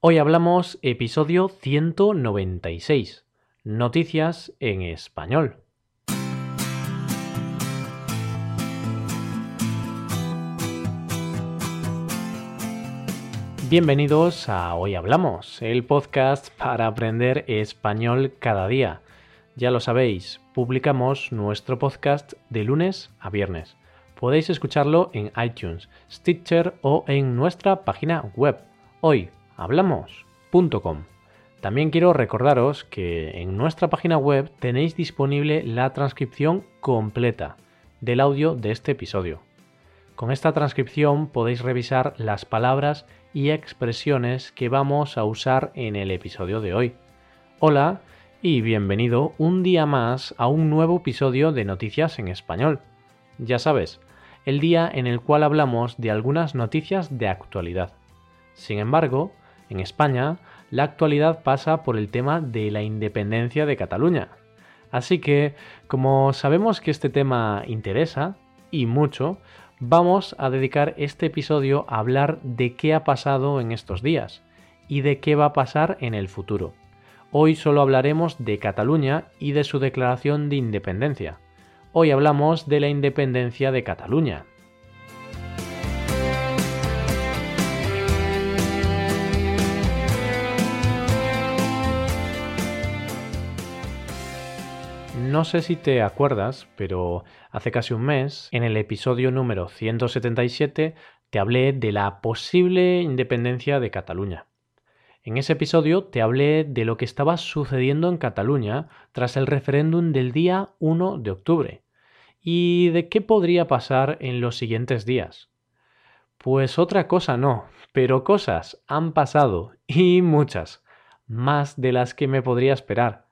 Hoy hablamos episodio 196, Noticias en español. Bienvenidos a Hoy Hablamos, el podcast para aprender español cada día. Ya lo sabéis, publicamos nuestro podcast de lunes a viernes. Podéis escucharlo en iTunes, Stitcher o en nuestra página web hoyhablamos.com. También quiero recordaros que en nuestra página web tenéis disponible la transcripción completa del audio de este episodio. Con esta transcripción podéis revisar las palabras y expresiones que vamos a usar en el episodio de hoy. Hola y bienvenido un día más a un nuevo episodio de Noticias en Español. Ya sabes, el día en el cual hablamos de algunas noticias de actualidad. Sin embargo, en España, la actualidad pasa por el tema de la independencia de Cataluña. Así que, como sabemos que este tema interesa, y mucho, vamos a dedicar este episodio a hablar de qué ha pasado en estos días y de qué va a pasar en el futuro. Hoy solo hablaremos de Cataluña y de su declaración de independencia. Hoy hablamos de la independencia de Cataluña. No sé si te acuerdas, pero hace casi un mes, en el episodio número 177, te hablé de la posible independencia de Cataluña. En ese episodio te hablé de lo que estaba sucediendo en Cataluña tras el referéndum del día 1 de octubre y de qué podría pasar en los siguientes días. Pues otra cosa no, pero cosas han pasado y muchas, más de las que me podría esperar.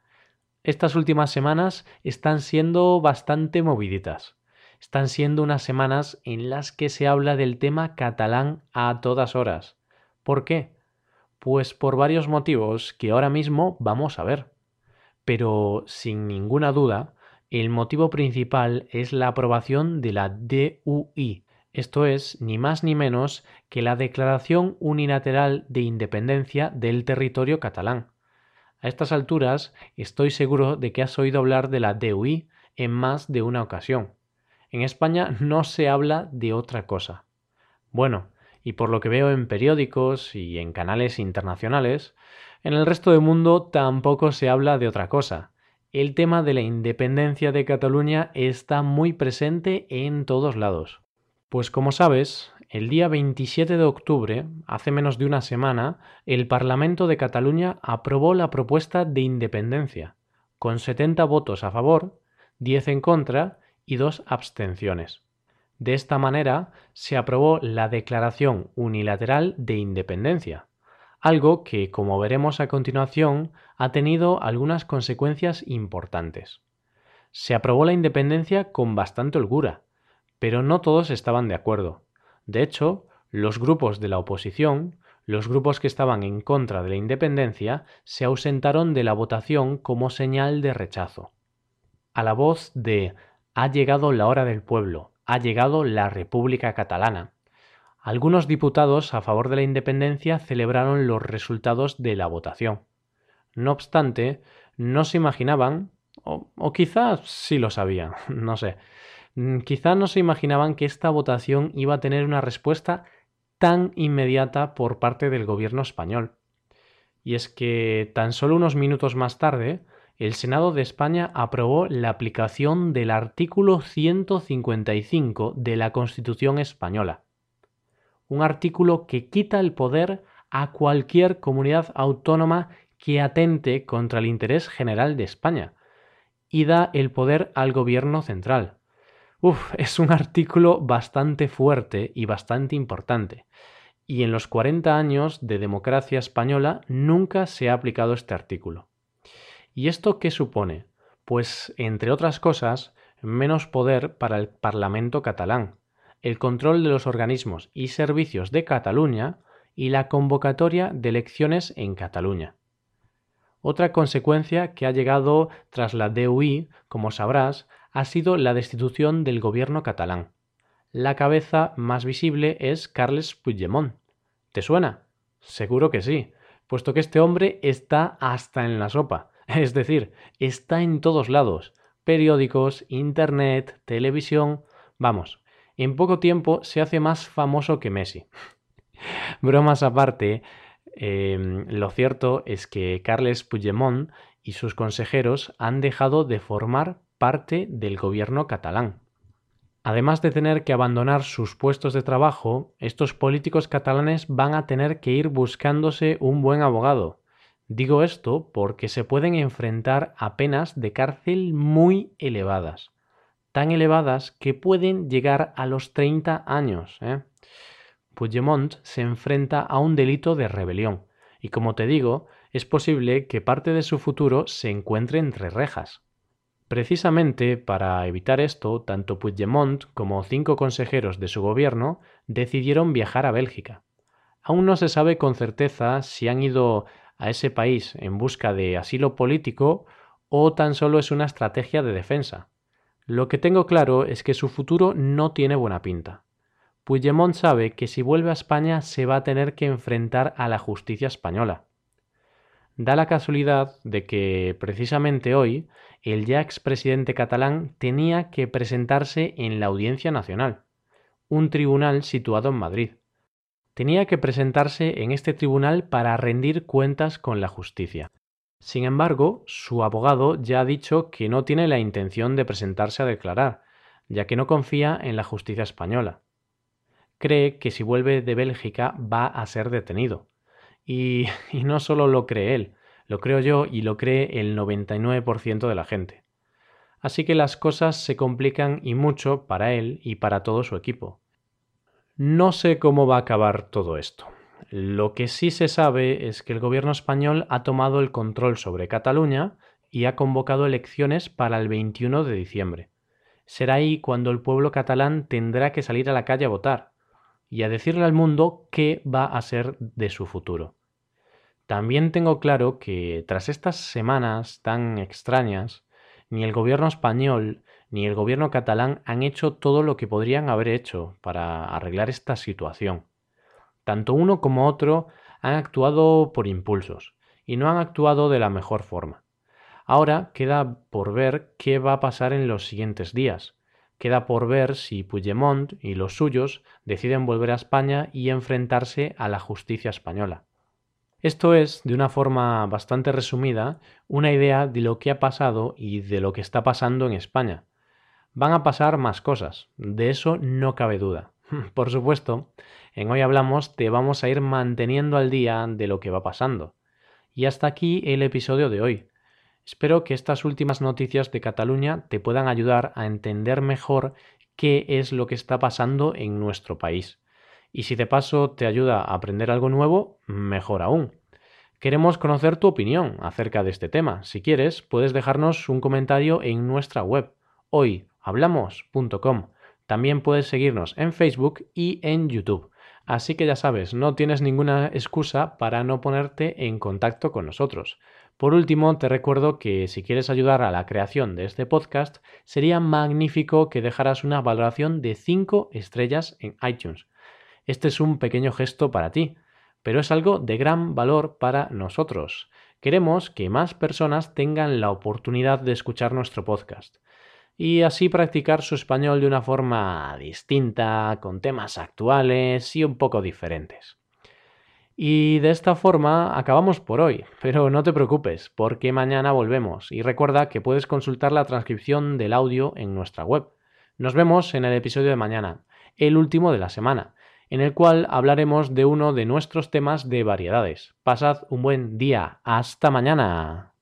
Estas últimas semanas están siendo bastante moviditas. Están siendo unas semanas en las que se habla del tema catalán a todas horas. ¿Por qué? Pues por varios motivos que ahora mismo vamos a ver. Pero sin ninguna duda, el motivo principal es la aprobación de la DUI, esto es ni más ni menos que la Declaración Unilateral de Independencia del Territorio Catalán. A estas alturas estoy seguro de que has oído hablar de la DUI en más de una ocasión. En España no se habla de otra cosa. Bueno, y por lo que veo en periódicos y en canales internacionales, en el resto del mundo tampoco se habla de otra cosa. El tema de la independencia de Cataluña está muy presente en todos lados. Pues como sabes, el día 27 de octubre, hace menos de una semana, el Parlamento de Cataluña aprobó la propuesta de independencia, con 70 votos a favor, 10 en contra y 2 abstenciones. De esta manera se aprobó la Declaración Unilateral de Independencia, algo que, como veremos a continuación, ha tenido algunas consecuencias importantes. Se aprobó la independencia con bastante holgura, pero no todos estaban de acuerdo. De hecho, los grupos de la oposición, los grupos que estaban en contra de la independencia, se ausentaron de la votación como señal de rechazo. A la voz de ha llegado la hora del pueblo, ha llegado la República Catalana. Algunos diputados a favor de la independencia celebraron los resultados de la votación. No obstante, no se imaginaban, o, quizás sí lo sabían, no sé, mm, quizás no se imaginaban que esta votación iba a tener una respuesta tan inmediata por parte del gobierno español. Y es que tan solo unos minutos más tarde, el Senado de España aprobó la aplicación del artículo 155 de la Constitución española. Un artículo que quita el poder a cualquier comunidad autónoma que atente contra el interés general de España y da el poder al gobierno central. Uf, es un artículo bastante fuerte y bastante importante. Y en los 40 años de democracia española nunca se ha aplicado este artículo. ¿Y esto qué supone? Pues, entre otras cosas, menos poder para el Parlamento catalán, el control de los organismos y servicios de Cataluña y la convocatoria de elecciones en Cataluña. Otra consecuencia que ha llegado tras la DUI, como sabrás, ha sido la destitución del gobierno catalán. La cabeza más visible es Carles Puigdemont. ¿Te suena? Seguro que sí puesto que este hombre está hasta en la sopa, es decir, está en todos lados, periódicos, internet, televisión, vamos, en poco tiempo se hace más famoso que Messi. Bromas aparte, em, lo cierto es que Carles Puigdemont y sus consejeros han dejado de formar parte del gobierno catalán. Además de tener que abandonar sus puestos de trabajo, estos políticos catalanes van a tener que ir buscándose un buen abogado. Digo esto porque se pueden enfrentar a penas de cárcel muy elevadas, tan elevadas que pueden llegar a los 30 años. ¿eh? Puigdemont se enfrenta a un delito de rebelión, y como te digo, es posible que parte de su futuro se encuentre entre rejas. Precisamente para evitar esto, tanto Puigdemont como cinco consejeros de su gobierno decidieron viajar a Bélgica. Aún no se sabe con certeza si han ido a ese país en busca de asilo político o tan solo es una estrategia de defensa. Lo que tengo claro es que su futuro no tiene buena pinta. Puigdemont sabe que si vuelve a España se va a tener que enfrentar a la justicia española. Da la casualidad de que precisamente hoy el ya expresidente catalán tenía que presentarse en la Audiencia Nacional, un tribunal situado en Madrid. Tenía que presentarse en este tribunal para rendir cuentas con la justicia. Sin embargo, su abogado ya ha dicho que no tiene la intención de presentarse a declarar, ya que no confía en la justicia española. Cree que si vuelve de Bélgica va a ser detenido y, no solo lo cree él, lo creo yo y lo cree el 99% de la gente. Así que las cosas se complican y mucho para él y para todo su equipo. No sé cómo va a acabar todo esto. Lo que sí se sabe es que el gobierno español ha tomado el control sobre Cataluña y ha convocado elecciones para el 21 de diciembre. Será ahí cuando el pueblo catalán tendrá que salir a la calle a votar y a decirle al mundo qué va a ser de su futuro. También tengo claro que tras estas semanas tan extrañas, ni el gobierno español ni el gobierno catalán han hecho todo lo que podrían haber hecho para arreglar esta situación. Tanto uno como otro han actuado por impulsos y no han actuado de la mejor forma. Ahora queda por ver qué va a pasar en los siguientes días. Queda por ver si Puigdemont y los suyos deciden volver a España y enfrentarse a la justicia española. Esto es, de una forma bastante resumida, una idea de lo que ha pasado y de lo que está pasando en España. Van a pasar más cosas, de eso no cabe duda. Por supuesto, en Hoy Hablamos te vamos a ir manteniendo al día de lo que va pasando. Y hasta aquí el episodio de hoy. Espero que estas últimas noticias de Cataluña te puedan ayudar a entender mejor qué es lo que está pasando en nuestro país. Y si de paso te ayuda a aprender algo nuevo, mejor aún. Queremos conocer tu opinión acerca de este tema. Si quieres, puedes dejarnos un comentario en nuestra web hoyhablamos.com. También puedes seguirnos en Facebook y en YouTube. Así que ya sabes, no tienes ninguna excusa para no ponerte en contacto con nosotros. Por último, te recuerdo que si quieres ayudar a la creación de este podcast, sería magnífico que dejaras una valoración de 5 estrellas en iTunes. Este es un pequeño gesto para ti, pero es algo de gran valor para nosotros. Queremos que más personas tengan la oportunidad de escuchar nuestro podcast y así practicar su español de una forma distinta, con temas actuales y un poco diferentes. Y de esta forma acabamos por hoy, pero no te preocupes, porque mañana volvemos y recuerda que puedes consultar la transcripción del audio en nuestra web. Nos vemos en el episodio de mañana, el último de la semana en el cual hablaremos de uno de nuestros temas de variedades. Pasad un buen día. Hasta mañana.